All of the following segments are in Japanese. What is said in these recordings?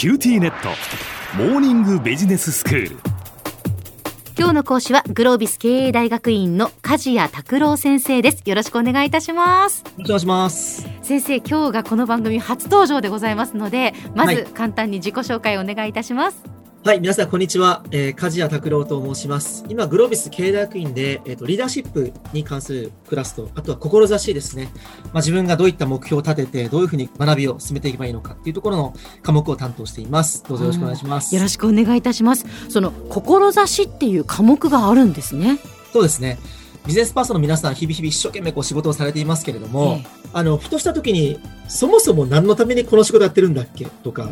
QTnet。モーニングビジネススクール。今日の講師はグロービス経営大学院の梶谷拓郎先生です。よろしくお願いいたします。お願いします。先生今日がこの番組初登場でございますのでまずはい。簡単に自己紹介をお願いいたします、はい、皆さん、こんにちは。えー、梶谷拓郎と申します。今、グロービス経営大学院で、えっ、と、リーダーシップに関するクラスと、あとは志ですね。まあ、自分がどういった目標を立てて、どういうふうに学びを進めていけばいいのかっていうところの科目を担当しています。どうぞよろしくお願いします。よろしくお願いいたしますその志っていう科目があるんですねそうですね。ビジネスパーソンの皆さん、日々日々一生懸命こう仕事をされていますけれども、えあの、ふとした時に、そもそも何のためにこの仕事やってるんだっけとか、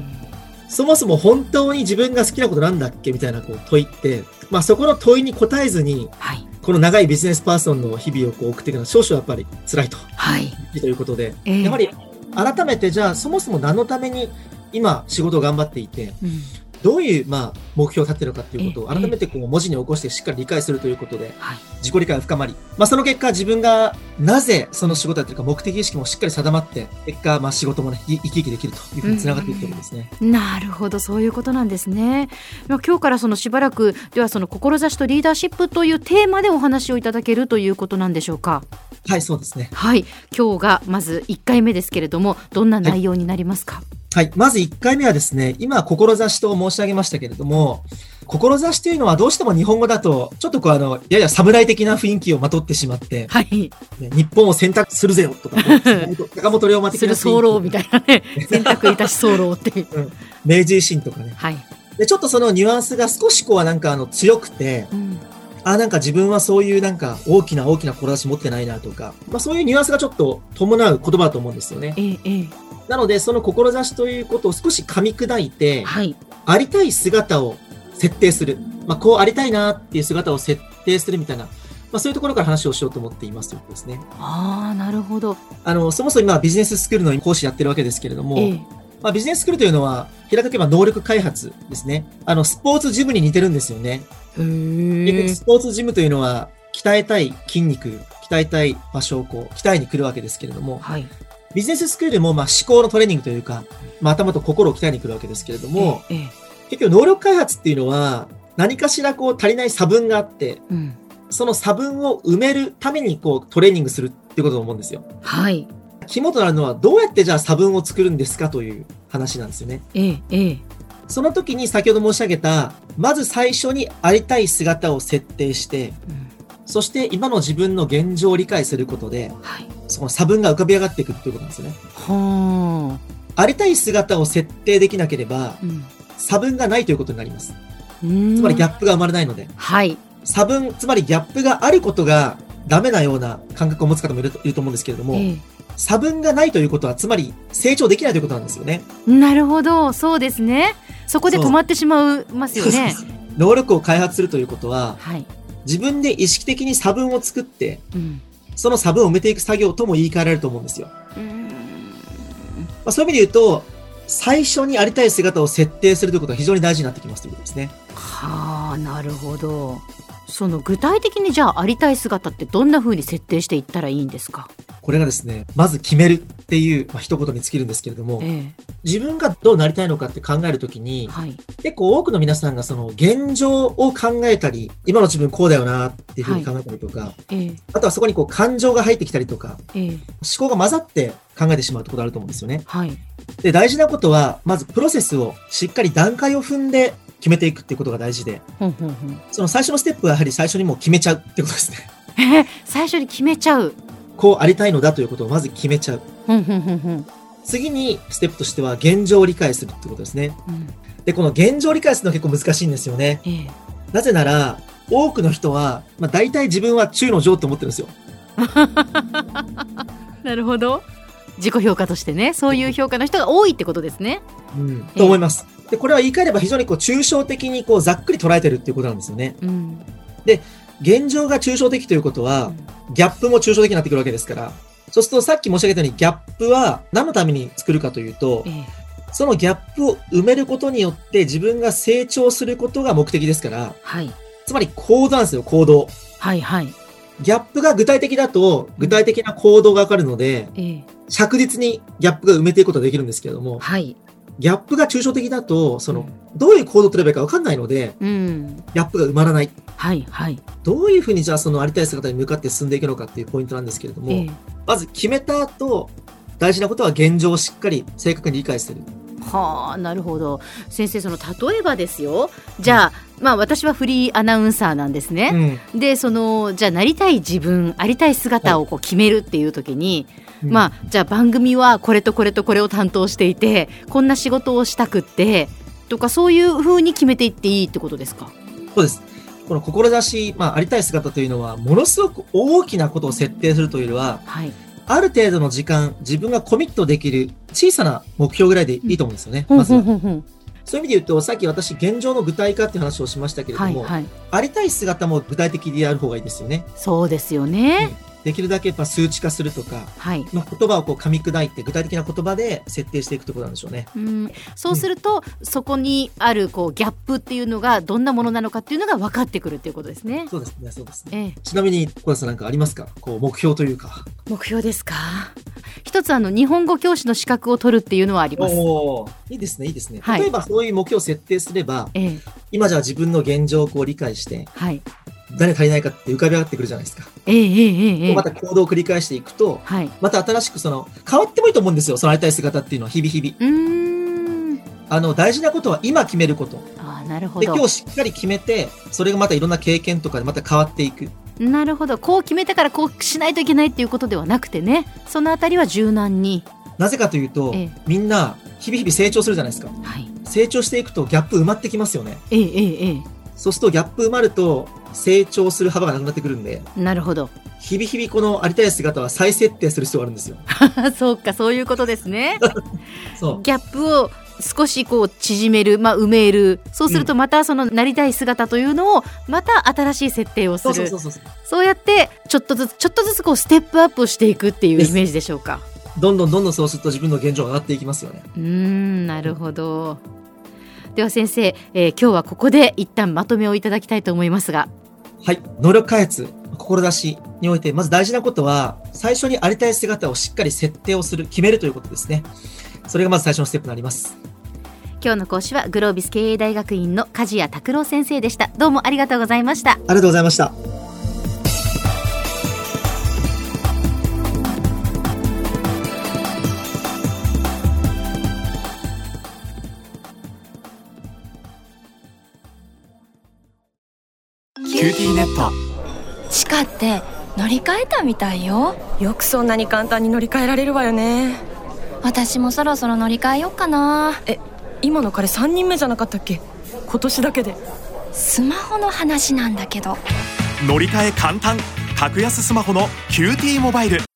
そもそも本当に自分が好きなことなんだっけみたいなこう問いって、まあそこの問いに答えずに、はい。この長いビジネスパーソンの日々をこう送っていくのは少々やっぱり辛いと。はい、ということで、ええ。やはり改めてじゃあそもそも何のために今仕事を頑張っていて、うんどういうまあ目標を立てるのかっていうことをええ改めてこう文字に起こしてしっかり理解するということで、はい自己理解が深まり、まあその結果自分がなぜその仕事をやってるか目的意識もしっかり定まって、結果まあ仕事もね、い生き生きできるというふうに繋がっていくということですね。なるほどそういうことなんですねまあ今日からそのしばらくではその志とリーダーシップというテーマでお話をいただけるということなんでしょうか？はい、そうですね。はい今日がまず1回目ですけれどもどんな内容になりますか、はい。まず1回目はですね、今、志と申し上げましたけれども、志というのはどうしても日本語だと、ちょっとこう、あの、やや侍的な雰囲気をまとってしまって、はい。ね日本を選択するぜよとか、坂本龍馬的すなる候みたいなね 選択いたし候っていう。明治維新とかね。はい、で、ちょっとそのニュアンスが少しこう、なんかあの、強くて、うんあ、なんか自分はそういうなんか大きな大きな志持ってないなとか、まあそういうニュアンスがちょっと伴う言葉だと思うんですよね。ええええなので、その志ということを少し噛み砕いて、はいありたい姿を設定する。まあ、こうありたいなっていう姿を設定するみたいな、まあ、そういうところから話をしようと思っていますということですね。ああなるほどあの、そもそも今ビジネススクールの講師やってるわけですけれども、ええまあ、ビジネススクールというのは、平たく言えば能力開発ですね。あの、スポーツジムに似てるんですよね。へ結局えスポーツジムというのは、鍛えたい筋肉、鍛えたい場所をこう、鍛えに来るわけですけれども、はいビジネススクールもまあ思考のトレーニングというか、まあ、頭と心を鍛えに来るわけですけれども、えええ結局能力開発っていうのは、何かしらこう足りない差分があって、えうんその差分を埋めるためにこうトレーニングするっていうことだと思うんですよ。はい肝となるのはどうやってじゃあ差分を作るんですかという話なんですよね。ええええその時に先ほど申し上げた、まず最初にありたい姿を設定して、うんそして今の自分の現状を理解することで、はいその差分が浮かび上がっていくっていうことなんですよね。はあありたい姿を設定できなければ、うん差分がないということになります。つつまりギャップが生まれないので。はい差分、つまりギャップがあることがダメなような感覚を持つ方もいると思うんですけれども、え差分がないということは、つまり成長できないということなんですよね。えなるほど。そうですね。そこで止まってしまいますよね。能力を開発するということは、はい、自分で意識的に差分を作って、うん。その差分を埋めていく作業とも言い換えられると思うんですよ。まうーんあ、そういう意味で言うと、最初にありたい姿を設定するということが非常に大事になってきますということですね。はあなるほどその具体的にじゃあありたい姿ってどんな風に設定していったらいいんですか？これがですね、まず決めるっていう、まあ、一言に尽きるんですけれども、え自分がどうなりたいのかって考えるときえに、はい。結構多くの皆さんがその現状を考えたり、今の自分こうだよなっていうふうに考えたりとか、ええ。あとはそこにこう感情が入ってきたりとか、ええ。思考が混ざって考えてしまうってことあると思うんですよね。はい。で、大事なことは、まずプロセスをしっかり段階を踏んで決めていくっていうことが大事で、ほんほんほんその最初のステップはやはり最初にもう決めちゃうってことですね。ええ最初に決めちゃうこうありたいのだということをまず決めちゃう。次にステップとしては現状を理解するってことですね。うんで、この現状を理解するのは結構難しいんですよね。ええなぜなら、多くの人は、まあ大体自分は中の上と思ってるんですよ。なるほど自己評価としてねそういう評価の人が多いってことですねうん。と思います。で、これは言い換えれば非常にこう抽象的にこうざっくり捉えてるっていうことなんですよね。うん。現状が抽象的ということは、ギャップも抽象的になってくるわけですから。そうするとさっき申し上げたようにギャップは何のために作るかというとえ、え。そのギャップを埋めることによって自分が成長することが目的ですから、はい。つまり行動なんですよ、行動。はいはい。ギャップが具体的だと、具体的な行動がわかるので、ええ。着実にギャップが埋めていくことができるんですけれども、はいギャップが抽象的だと、その、どういう行動を取ればいいか分かんないので、うん。ギャップが埋まらない。はいはい。どういうふうにじゃあそのありたい姿に向かって進んでいくのかっていうポイントなんですけれども、ええまず決めた後、大事なことは現状をしっかり正確に理解する。はあなるほど。先生その例えばですよ。じゃあまあ私はフリーアナウンサーなんですね、でそのじゃあなりたい自分ありたい姿をこう決めるっていう時に、うん。まあじゃあ番組はこれとこれとこれを担当していてこんな仕事をしたくってとかそういう風に決めていっていいってことですか？そうです。この志、まあ、ありたい姿というのは、ものすごく大きなことを設定するというよりは、はい。ある程度の時間、自分がコミットできる小さな目標ぐらいでいいと思うんですよね。まずは。そういう意味で言うと、さっき私、現状の具体化っていう話をしましたけれども、はいはいありたい姿も具体的でやる方がいいですよね。そうですよね、できるだけやっぱ数値化するとか、はいまあ、言葉をこう噛み砕いて具体的な言葉で設定していくところなんでしょうね。うん、そうすると、そこにあるこうギャップっていうのがどんなものなのかっていうのが分かってくるっていうことですね。そうですね、そうですね。ええ、ちなみに、小田さんなんかありますか？こう、目標というか。目標ですか？一つあの日本語教師の資格を取るっていうのはあります。いいですね、いいですね。はい例えばそういう目標を設定すれば、ええ、今じゃあ自分の現状をこう理解して、はい。誰足りないかって浮かび上がってくるじゃないですか。ええええええまた行動を繰り返していくと、はい。また新しくその、変わってもいいと思うんですよ。そのありたい姿っていうのは日々日々。あの、大事なことは今決めること。ああ、なるほで、ど今。日しっかり決めて、それがまたいろんな経験とかでまた変わっていく。なるほど。こう決めたからこうしないといけないっていうことではなくてね。そのあたりは柔軟に。なぜかというと、ええみんな、日々日々成長するじゃないですか。はい。成長していくとギャップ埋まってきますよね。えええええそうするとギャップ埋まると、成長する幅がなくなってくるんで、え。なるほど。日々日々このありたい姿は再設定する必要があるんですよ。そうか、そういうことですね。そう。ギャップを少しこう縮める、まあ、埋めるそうするとまたそのなりたい姿というのをまた新しい設定をすそるうそうやってちょっとずつちょっとずつこうステップアップをしていくっていうイメージでしょうかどんどんどんどんそうすると自分の現状が上がっていきますよね。うーんなるほどでは先生、えー今日はここで一旦まとめをいただきたいと思いますがはい。能力開発、志において、まず大事なことは、最初にありたい姿をしっかり設定をする、決めるということですね。それがまず最初のステップになります。今日の講師はグロービス経営大学院の梶谷拓郎先生でした。どうもありがとうございました。ありがとうございました。QTnet。チカって乗り換えたみたいよ。よくそんなに簡単に乗り換えられるわよね。私もそろそろ乗り換えよっかな。え今の彼3人目じゃなかったっけ？今年だけで。スマホの話なんだけど。乗り換え簡単。格安スマホの QTモバイル